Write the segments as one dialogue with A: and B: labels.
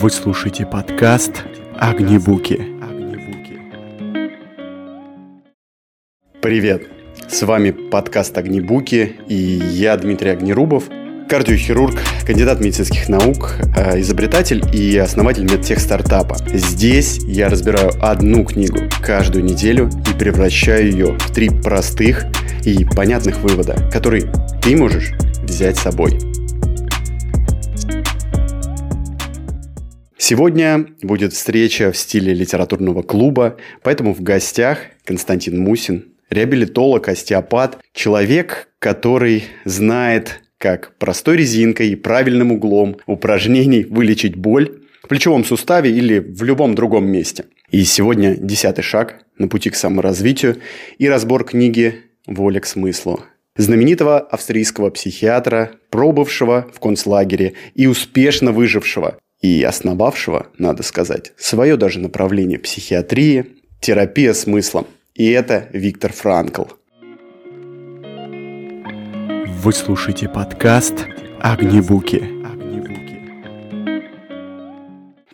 A: Вы слушаете подкаст «Огнебуки».
B: Привет! С вами подкаст «Огнебуки» и я, Дмитрий Огнерубов, кардиохирург, кандидат медицинских наук, э, изобретатель и основатель медтех стартапа. Здесь я разбираю одну книгу каждую неделю и превращаю ее в три простых и понятных вывода, которые ты можешь взять с собой. Сегодня будет встреча в стиле литературного клуба, поэтому в гостях Константин Мусин, реабилитолог, остеопат, человек, который знает, как простой резинкой и правильным углом упражнений вылечить боль в плечевом суставе или в любом другом месте. И сегодня десятый шаг на пути к саморазвитию и разбор книги «Воля к смыслу» знаменитого австрийского психиатра, пробывшего в концлагере и успешно выжившего, и основавшего, надо сказать, свое даже направление психиатрии, терапия смыслом. И это Виктор Франкл.
A: Вы слушаете подкаст «Огнебуки».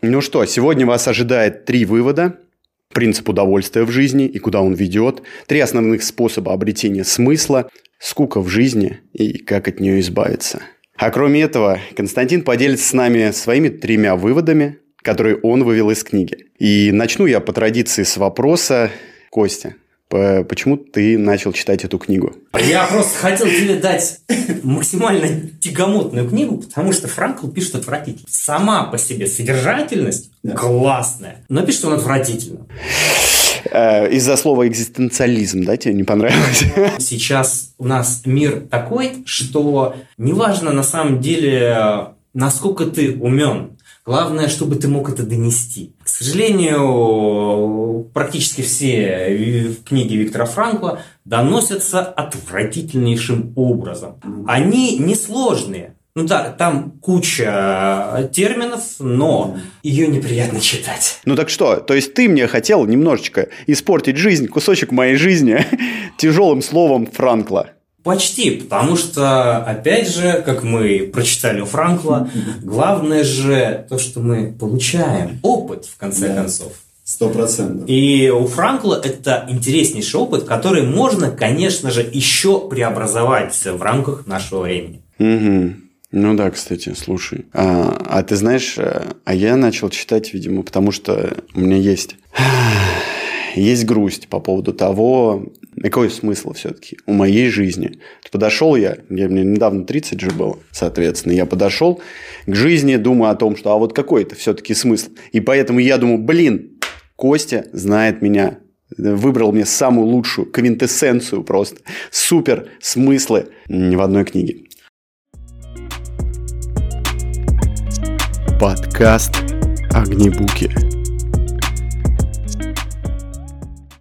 B: Ну что, сегодня вас ожидает три вывода. Принцип удовольствия в жизни и куда он ведет. Три основных способа обретения смысла. Скука в жизни и как от нее избавиться – а кроме этого, Константин поделится с нами своими тремя выводами, которые он вывел из книги. И начну я по традиции с вопроса. Костя, почему ты начал читать эту книгу?
C: Я просто хотел тебе дать максимально тягомотную книгу, потому что Франкл пишет отвратительно. Сама по себе содержательность да. классная, но пишет он отвратительно.
B: Э, из-за слова экзистенциализм, да, тебе не понравилось?
C: Сейчас у нас мир такой, что неважно на самом деле, насколько ты умен, Главное, чтобы ты мог это донести. К сожалению, практически все книги Виктора Франкла доносятся отвратительнейшим образом. Они несложные. Ну да, там куча э, терминов, но ее неприятно читать.
B: Ну так что, то есть ты мне хотел немножечко испортить жизнь, кусочек моей жизни тяжелым словом Франкла.
C: Почти, потому что, опять же, как мы прочитали у Франкла, главное же то, что мы получаем опыт, в конце да. концов.
B: Сто процентов.
C: И у Франкла это интереснейший опыт, который можно, конечно же, еще преобразовать в рамках нашего времени.
B: Угу. Ну да, кстати, слушай. А, а ты знаешь, э, а я начал читать, видимо, потому что у меня есть есть грусть по поводу того, какой смысл все-таки у моей жизни. Подошел я, я, мне недавно 30 же было, соответственно, я подошел к жизни, думаю о том, что а вот какой это все-таки смысл. И поэтому я думаю, блин, Костя знает меня, выбрал мне самую лучшую квинтэссенцию просто, супер смыслы в одной книге.
A: Подкаст «Огнебуки».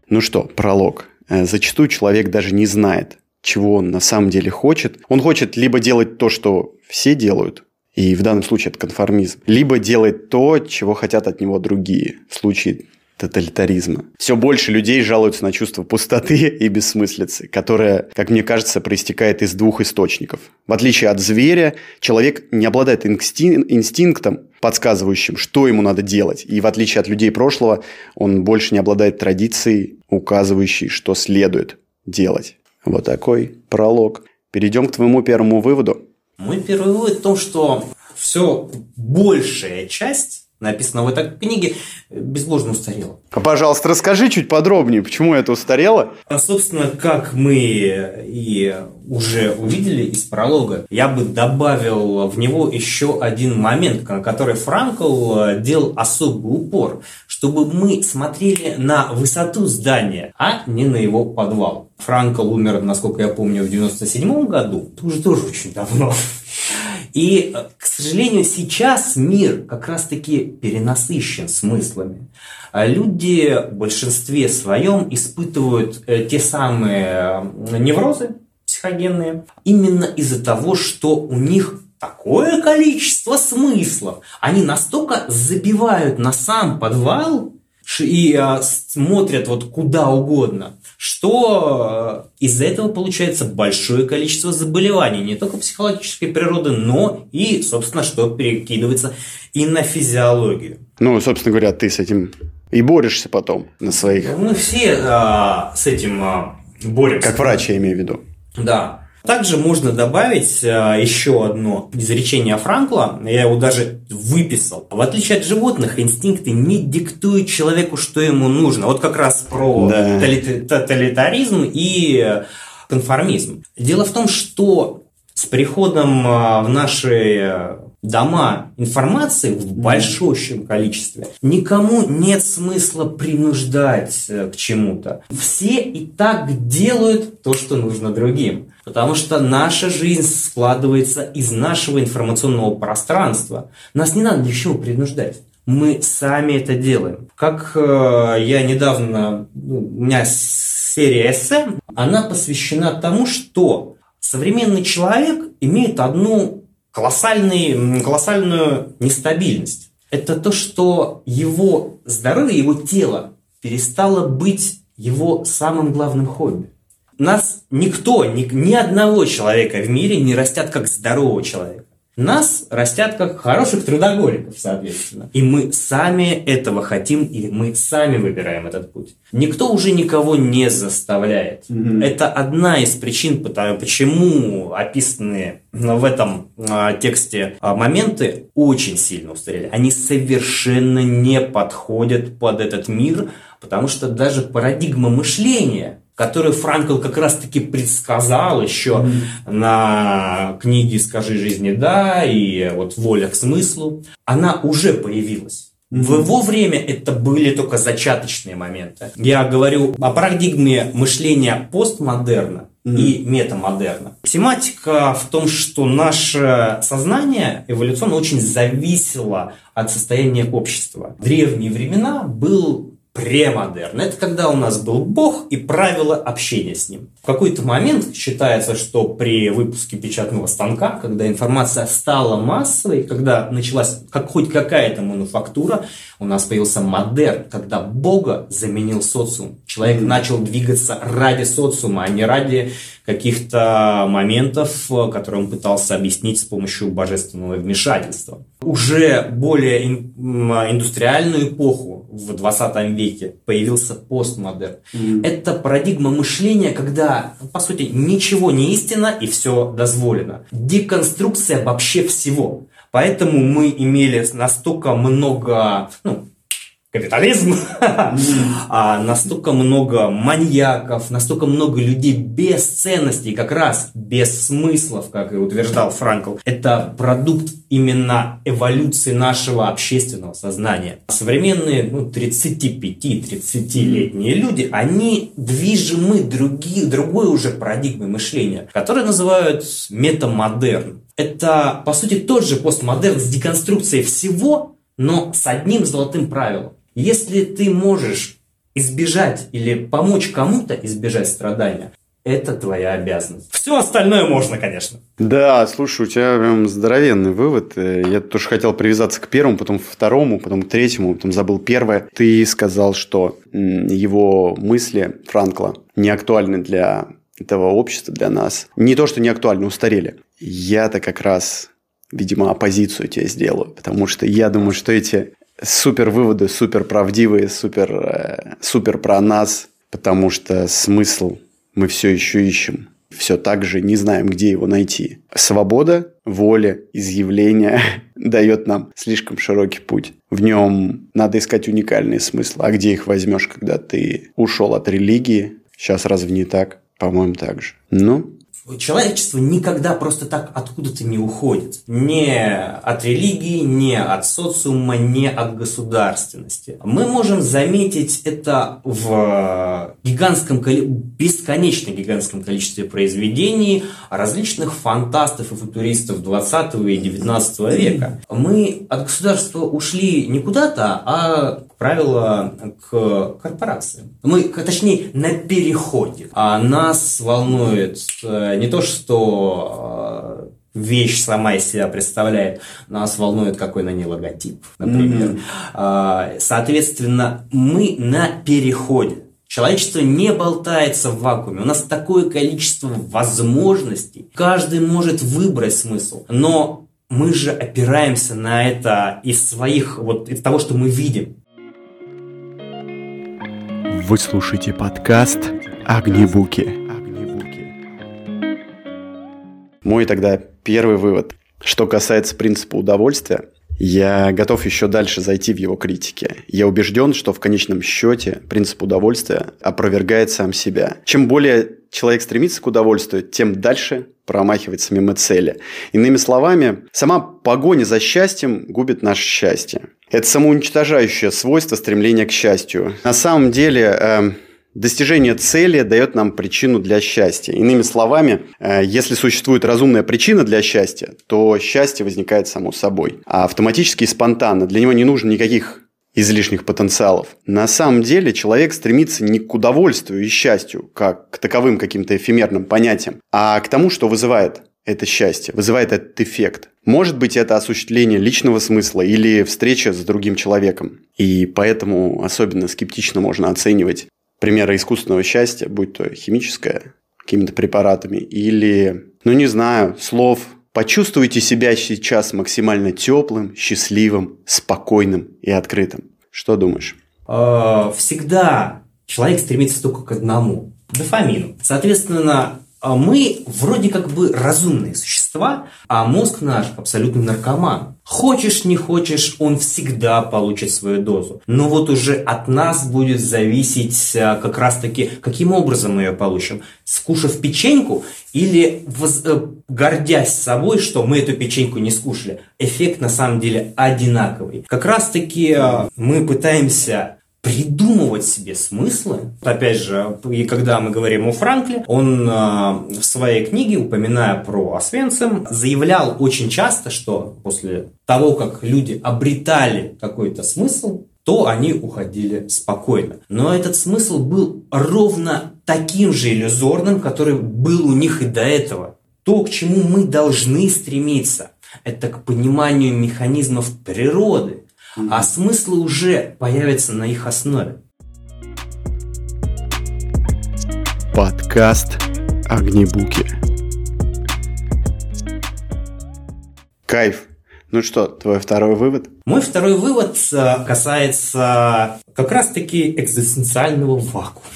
B: Ну что, пролог. Э, зачастую человек даже не знает, чего он на самом деле хочет. Он хочет либо делать то, что все делают, и в данном случае это конформизм, либо делать то, чего хотят от него другие. В случае тоталитаризма. Все больше людей жалуются на чувство пустоты и бессмыслицы, которое, как мне кажется, проистекает из двух источников. В отличие от зверя, человек не обладает инстинктом, подсказывающим, что ему надо делать. И в отличие от людей прошлого, он больше не обладает традицией, указывающей, что следует делать. Вот такой пролог. Перейдем к твоему первому выводу.
C: Мой первый вывод в том, что все большая часть написано в этой книге, безбожно устарело.
B: А, пожалуйста, расскажи чуть подробнее, почему это устарело?
C: А, собственно, как мы и уже увидели из пролога, я бы добавил в него еще один момент, на который Франкл делал особый упор, чтобы мы смотрели на высоту здания, а не на его подвал. Франкл умер, насколько я помню, в 97 году. Это уже тоже очень давно. И, к сожалению, сейчас мир как раз-таки перенасыщен смыслами. А люди в большинстве своем испытывают э, те самые неврозы психогенные именно из-за того, что у них такое количество смыслов. Они настолько забивают на сам подвал, и а, смотрят вот куда угодно, что из-за этого получается большое количество заболеваний, не только психологической природы, но и, собственно, что перекидывается и на физиологию.
B: Ну, собственно говоря, ты с этим и борешься потом на своих...
C: Мы все а, с этим а, боремся.
B: Как врач, я имею в виду.
C: Да. Также можно добавить а, еще одно изречение Франкла, я его даже выписал. В отличие от животных, инстинкты не диктуют человеку, что ему нужно. Вот как раз про
B: Да.
C: тоталитаризм и конформизм. Дело в том, что с приходом а, в наши э, дома информации в большущем количестве никому нет смысла принуждать э, к чему-то. Все и так делают то, что нужно другим. Потому что наша жизнь складывается из нашего информационного пространства. Нас не надо ни к чему принуждать. Мы сами это делаем. Как э, я недавно, ну, у меня серия эссе, она посвящена тому, что современный человек имеет одну колоссальный, колоссальную нестабильность. Это то, что его здоровье, его тело перестало быть его самым главным хобби. Нас никто, ни, ни одного человека в мире не растят как здорового человека. Нас растят как хороших трудоголиков, соответственно. И мы сами этого хотим, и мы сами выбираем этот путь. Никто уже никого не заставляет. Это одна из причин, почему описанные в этом а, тексте а, моменты очень сильно устарели. Они совершенно не подходят под этот мир, потому что даже парадигма мышления которую Франкл как раз-таки предсказал еще на книге «Скажи жизни да» и вот «Воля к смыслу», она уже появилась. В его время это были только зачаточные моменты. Я говорю о парадигме мышления постмодерна и метамодерна. Тематика в том, что наше сознание эволюционно очень зависело от состояния общества. В древние времена был премодерн. Это когда у нас был Бог и правила общения с ним. В какой-то момент считается, что при выпуске печатного станка, когда информация стала массовой, когда началась как, хоть какая-то мануфактура, у нас появился модерн, когда Бога заменил социум. Человек начал двигаться ради социума, а не ради каких-то моментов, которые он пытался объяснить с помощью божественного вмешательства. Уже более ин- индустриальную эпоху в 20 веке появился постмодерн. Это парадигма мышления, когда, по сути, ничего не истина и все дозволено. Деконструкция вообще всего. Поэтому мы имели настолько много, ну, капитализм, а настолько много маньяков, настолько много людей без ценностей, как раз без смыслов, как и утверждал Франкл. Это продукт именно эволюции нашего общественного сознания. Современные ну, 35-30-летние люди, они движимы други, другой уже парадигмой мышления, которую называют метамодерн. Это, по сути, тот же постмодерн с деконструкцией всего, но с одним золотым правилом. Если ты можешь избежать или помочь кому-то избежать страдания, это твоя обязанность. Все остальное можно, конечно.
B: Да, слушай, у тебя прям здоровенный вывод. Э, Я тоже хотел привязаться к первому, потом к второму, потом к третьему, потом забыл первое. Ты сказал, что его мысли Франкла не актуальны для этого общества, для нас. Не то, что не актуальны, устарели. Я-то как раз, видимо, оппозицию тебе сделаю, потому что я думаю, что эти супер выводы, супер правдивые, супер, э, супер про нас, потому что смысл мы все еще ищем. Все так же не знаем, где его найти. Свобода, воля, изъявление дает нам слишком широкий путь. В нем надо искать уникальные смыслы. А где их возьмешь, когда ты ушел от религии? Сейчас разве не так? По-моему, так же. Ну,
C: Человечество никогда просто так откуда-то не уходит. Не от религии, не от социума, не от государственности. Мы можем заметить это в гигантском, бесконечно гигантском количестве произведений различных фантастов и футуристов 20 и 19 века. Мы от государства ушли не куда-то, а как правило, к корпорациям. Мы, точнее, на переходе. А нас волнует э, не то, что вещь сама из себя представляет. Нас волнует, какой на ней логотип, например. Mm-hmm. Соответственно, мы на переходе. Человечество не болтается в вакууме. У нас такое количество возможностей. Каждый может выбрать смысл. Но мы же опираемся на это из своих, вот из того, что мы видим.
A: Вы слушаете подкаст «Огнебуки».
B: Мой тогда первый вывод. Что касается принципа удовольствия, я готов еще дальше зайти в его критике. Я убежден, что в конечном счете принцип удовольствия опровергает сам себя. Чем более человек стремится к удовольствию, тем дальше промахивается мимо цели. Иными словами, сама погоня за счастьем губит наше счастье. Это самоуничтожающее свойство стремления к счастью. На самом деле, э, Достижение цели дает нам причину для счастья. Иными словами, э, если существует разумная причина для счастья, то счастье возникает само собой. А автоматически и спонтанно. Для него не нужно никаких излишних потенциалов. На самом деле человек стремится не к удовольствию и счастью, как к таковым каким-то эфемерным понятиям, а к тому, что вызывает это счастье, вызывает этот эффект. Может быть, это осуществление личного смысла или встреча с другим человеком. И поэтому особенно скептично можно оценивать примеры искусственного счастья, будь то химическое, какими-то препаратами, или, ну не знаю, слов Почувствуйте себя сейчас максимально теплым, счастливым, спокойным и открытым. Что думаешь?
C: А, всегда человек стремится только к одному – дофамину. Соответственно, мы вроде как бы разумные существа, а мозг наш абсолютно наркоман. Хочешь, не хочешь, он всегда получит свою дозу. Но вот уже от нас будет зависеть а, как раз-таки, каким образом мы ее получим. Скушав печеньку или воз... Э, гордясь собой, что мы эту печеньку не скушали. Эффект на самом деле одинаковый. Как раз-таки а, мы пытаемся придумывать себе смыслы. Опять же, и когда мы говорим о Франкле, он э, в своей книге, упоминая про Освенцим, заявлял очень часто, что после того, как люди обретали какой-то смысл, то они уходили спокойно. Но этот смысл был ровно таким же иллюзорным, который был у них и до этого. То, к чему мы должны стремиться, это к пониманию механизмов природы, а смыслы уже появятся на их основе.
A: Подкаст «Огнебуки».
B: Кайф. Ну что, твой второй вывод?
C: Мой второй вывод э, касается как раз-таки экзистенциального вакуума.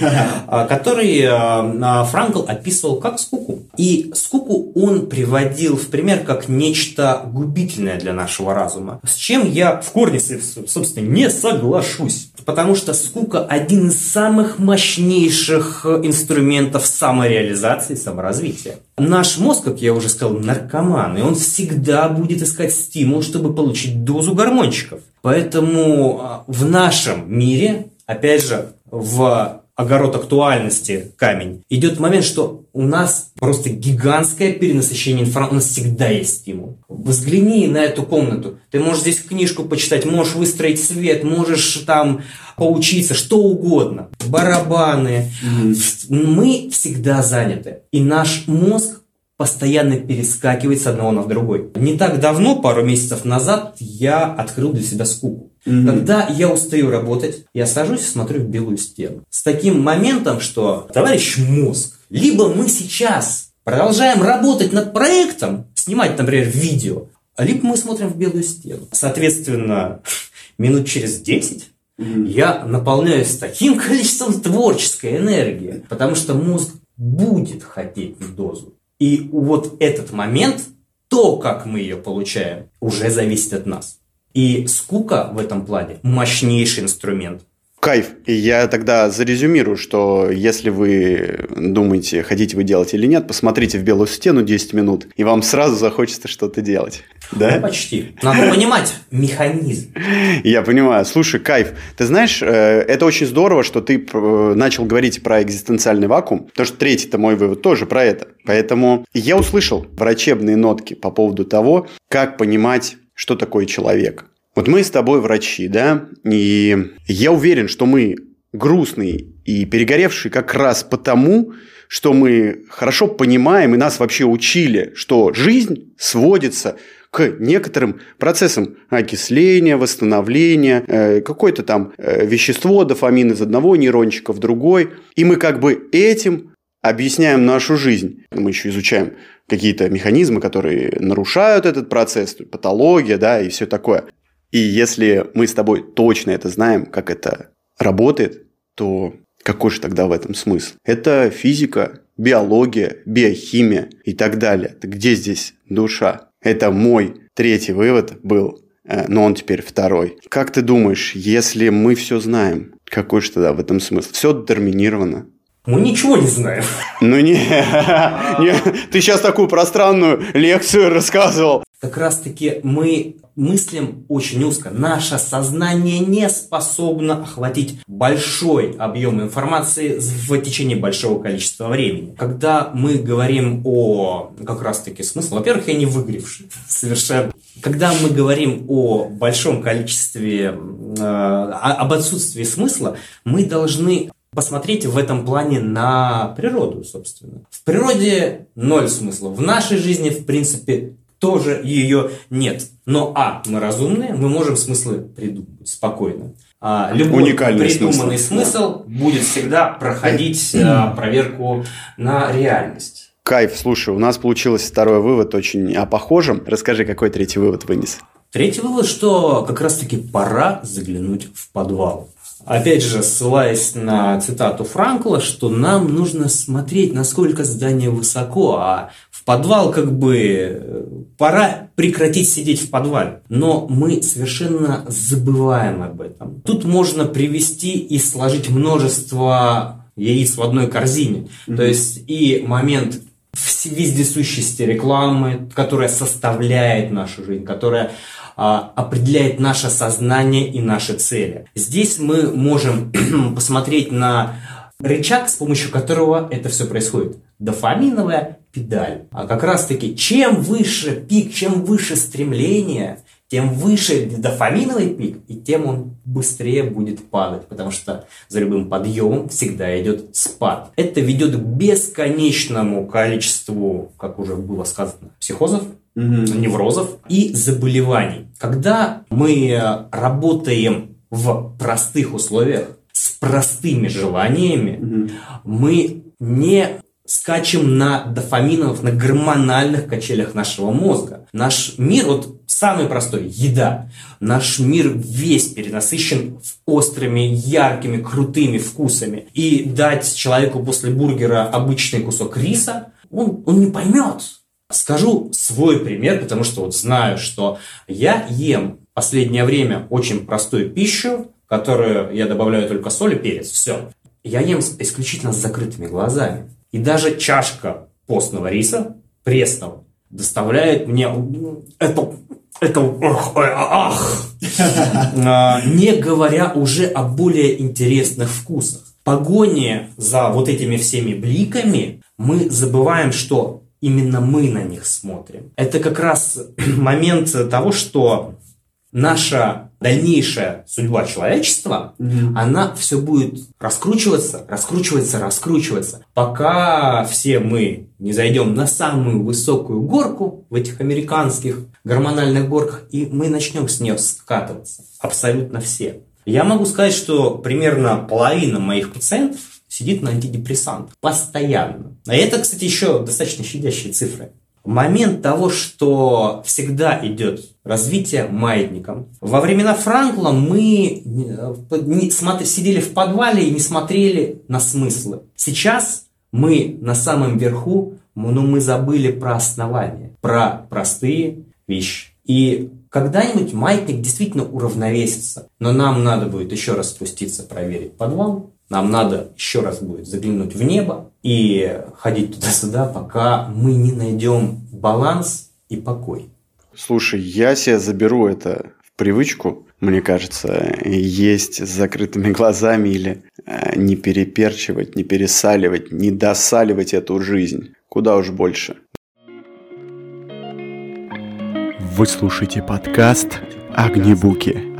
C: А, который э, а, Франкл описывал как скуку. И скуку он приводил в пример как нечто губительное для нашего разума. С чем я в корне, собственно, не соглашусь. Потому что скука один из самых мощнейших инструментов самореализации, саморазвития. Наш мозг, как я уже сказал, наркоман, и он всегда будет искать стимул, чтобы получить дозу гормончиков. Поэтому а, в нашем мире, опять же, в огород актуальности камень, идет момент, что у нас просто гигантское перенасыщение информации, у нас всегда есть стимул. Взгляни на эту комнату. Ты можешь здесь книжку почитать, можешь выстроить свет, можешь там поучиться, что угодно. Барабаны. Mm-hmm. Мы всегда заняты. И наш мозг постоянно перескакивает с одного на другой. Не так давно, пару месяцев назад, я открыл для себя скуку. Mm-hmm. Когда я устаю работать, я сажусь и смотрю в белую стену. С таким моментом, что, товарищ мозг, либо мы сейчас продолжаем работать над проектом, снимать, например, видео, либо мы смотрим в белую стену. Соответственно, минут через 10 mm-hmm. я наполняюсь таким количеством творческой энергии, потому что мозг будет хотеть дозу. И вот этот момент, то, как мы ее получаем, уже зависит от нас. И скука в этом плане мощнейший инструмент.
B: Кайф. И я тогда зарезюмирую, что если вы думаете, хотите вы делать или нет, посмотрите в белую стену 10 минут, и вам сразу захочется что-то делать. Да?
C: Ну, почти. Надо понимать механизм.
B: Я понимаю. Слушай, кайф. Ты знаешь, э, это очень здорово, что ты э, начал говорить про экзистенциальный вакуум, потому что третий-то мой вывод тоже про это. Поэтому я услышал врачебные нотки по поводу того, как понимать что такое человек. Вот мы с тобой врачи, да, и я уверен, что мы грустные и перегоревшие как раз потому, что мы хорошо понимаем и нас вообще учили, что жизнь сводится к некоторым процессам окисления, восстановления, э, какое-то там э, вещество, дофамин из одного нейрончика в другой. И мы как бы этим объясняем нашу жизнь. Мы еще изучаем какие-то механизмы, которые нарушают этот процесс, патология, да, и все такое. И если мы с тобой точно это знаем, как это работает, то какой же тогда в этом смысл? Это физика, биология, биохимия и так далее. Так где здесь душа? Это мой третий вывод был, э, но он теперь второй. Как ты думаешь, если мы все знаем, какой же тогда в этом смысл? Все детерминировано.
C: Мы ничего не знаем.
B: Ну не, не, ты сейчас такую пространную лекцию рассказывал.
C: Как раз таки мы мыслим очень узко. Наше сознание не способно охватить большой объем информации в течение большого количества времени. Когда мы говорим о как раз таки смысле, во-первых, я не выгоревший совершенно. Когда мы говорим о большом количестве, э, об отсутствии смысла, мы должны посмотреть в этом плане на природу, собственно. В природе ноль смысла. В нашей жизни, в принципе, тоже ее нет. Но, а, мы разумные, мы можем смыслы придумать спокойно. А, любой Уникальный придуманный смысл, смысл будет всегда проходить а, проверку на реальность.
B: Кайф, слушай, у нас получилось второй вывод очень о похожем. Расскажи, какой третий вывод вынес?
C: Третий вывод, что как раз-таки пора заглянуть в подвал. Опять же, ссылаясь на цитату Франкла, что нам нужно смотреть, насколько здание высоко, а в подвал как бы э, пора прекратить сидеть в подвале. Но мы совершенно забываем об этом. Тут можно привести и сложить множество яиц в одной корзине. Mm-hmm. То есть и момент вездесущести рекламы, которая составляет нашу жизнь, которая а, определяет наше сознание и наши цели. Здесь мы можем посмотреть на рычаг, с помощью которого это все происходит. Дофаминовая педаль. А как раз таки, чем выше пик, чем выше стремление, тем выше дофаминовый пик, и тем он быстрее будет падать, потому что за любым подъемом всегда идет спад. Это ведет к бесконечному количеству, как уже было сказано, психозов. Неврозов и заболеваний. Когда мы работаем в простых условиях, с простыми желаниями, угу. мы не скачем на дофаминов, на гормональных качелях нашего мозга. Наш мир, вот самый простой, еда. Наш мир весь перенасыщен острыми, яркими, крутыми вкусами. И дать человеку после бургера обычный кусок риса, он, он не поймет. Скажу свой пример, потому что вот знаю, что я ем последнее время очень простую пищу, которую я добавляю только соль и перец. Все. Я ем исключительно с закрытыми глазами. И даже чашка постного риса, пресного, доставляет мне это, это ах, ах. А, не говоря уже о более интересных вкусах. Погоне за вот этими всеми бликами мы забываем, что именно мы на них смотрим. Это как раз момент того, что наша дальнейшая судьба человечества, mm-hmm. она все будет раскручиваться, раскручиваться, раскручиваться, пока все мы не зайдем на самую высокую горку в этих американских гормональных горках, и мы начнем с нее скатываться. Абсолютно все. Я могу сказать, что примерно половина моих пациентов сидит на антидепрессантах постоянно. А это, кстати, еще достаточно щадящие цифры момент того, что всегда идет развитие маятником. Во времена Франкла мы э, сидели в подвале и не смотрели на смыслы. Сейчас мы на самом верху, но мы забыли про основания, про простые вещи. И когда-нибудь маятник действительно уравновесится. Но нам надо будет еще раз спуститься, проверить подвал, нам надо еще раз будет заглянуть в небо и ходить туда-сюда, пока мы не найдем баланс и покой.
B: Слушай, я себе заберу это в привычку, мне кажется, есть с закрытыми глазами или э, не переперчивать, не пересаливать, не досаливать эту жизнь. Куда уж больше.
A: Вы слушаете подкаст «Огнебуки».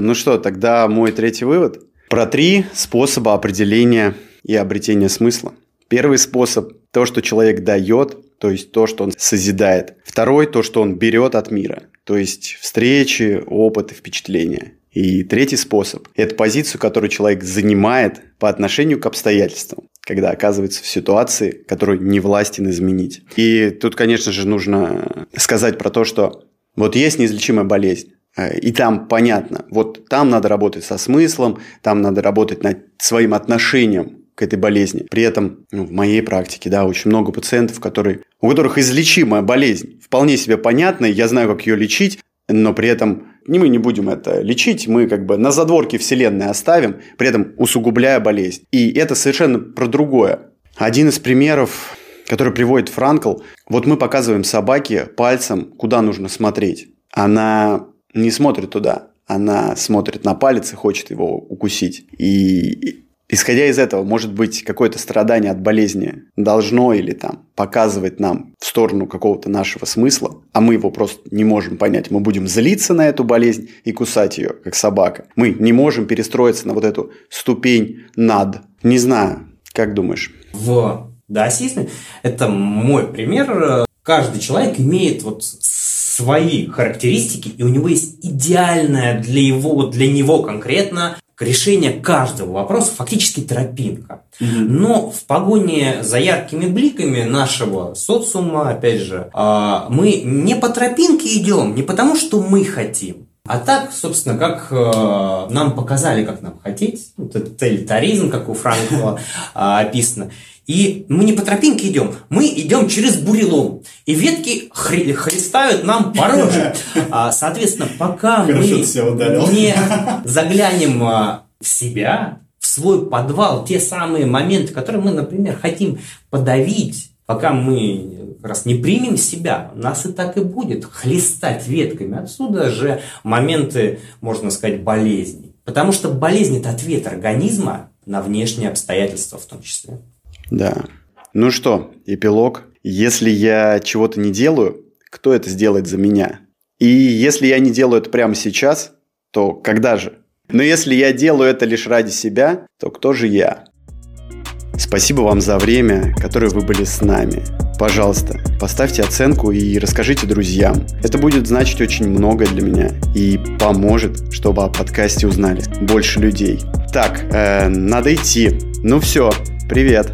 B: Ну что, тогда мой третий вывод. Про три способа определения и обретения смысла. Первый способ – то, что человек дает, то есть то, что он созидает. Второй – то, что он берет от мира, то есть встречи, опыт и впечатления. И третий способ – это позицию, которую человек занимает по отношению к обстоятельствам, когда оказывается в ситуации, которую не властен изменить. И тут, конечно же, нужно сказать про то, что вот есть неизлечимая болезнь, и там понятно, вот там надо работать со смыслом, там надо работать над своим отношением к этой болезни. При этом ну, в моей практике, да, очень много пациентов, которые, у которых излечимая болезнь, вполне себе понятная, я знаю, как ее лечить, но при этом не мы не будем это лечить, мы как бы на задворке Вселенной оставим, при этом усугубляя болезнь. И это совершенно про другое. Один из примеров, который приводит Франкл, вот мы показываем собаке пальцем, куда нужно смотреть. Она не смотрит туда, она смотрит на палец и хочет его укусить. И Исходя из этого, может быть, какое-то страдание от болезни должно или там показывать нам в сторону какого-то нашего смысла, а мы его просто не можем понять. Мы будем злиться на эту болезнь и кусать ее, как собака. Мы не можем перестроиться на вот эту ступень над. Не знаю, как думаешь?
C: В даосизме, это мой пример, каждый человек имеет вот свои характеристики, и у него есть идеальная для его, для него конкретно решение каждого вопроса фактически тропинка. Угу. Но в погоне за яркими бликами нашего социума, опять же, а, мы не по тропинке идем, не потому что мы хотим, а так, собственно, как э, нам показали, как нам хотеть, вот тоталитаризм, как у Франкла э, описано. И мы не по тропинке идем, мы идем через бурелом. И ветки хри- хлестают нам по роже. А, соответственно, пока мы не заглянем а, в себя, в свой подвал, те самые моменты, которые мы, например, хотим подавить, пока мы раз не примем себя, нас и так и будет хлестать ветками. Отсюда же моменты, можно сказать, болезни. Потому что болезнь – это ответ организма на внешние обстоятельства в том числе.
B: Да. Ну что, эпилог. Если я чего-то не делаю, кто это сделает за меня? И если я не делаю это прямо сейчас, то когда же? Но если я делаю это лишь ради себя, то кто же я? Спасибо вам за время, которое вы были с нами. Пожалуйста, поставьте оценку и расскажите друзьям. Это будет значить очень много для меня и поможет, чтобы о подкасте узнали больше людей. Так, э, надо идти. Ну все, Привет!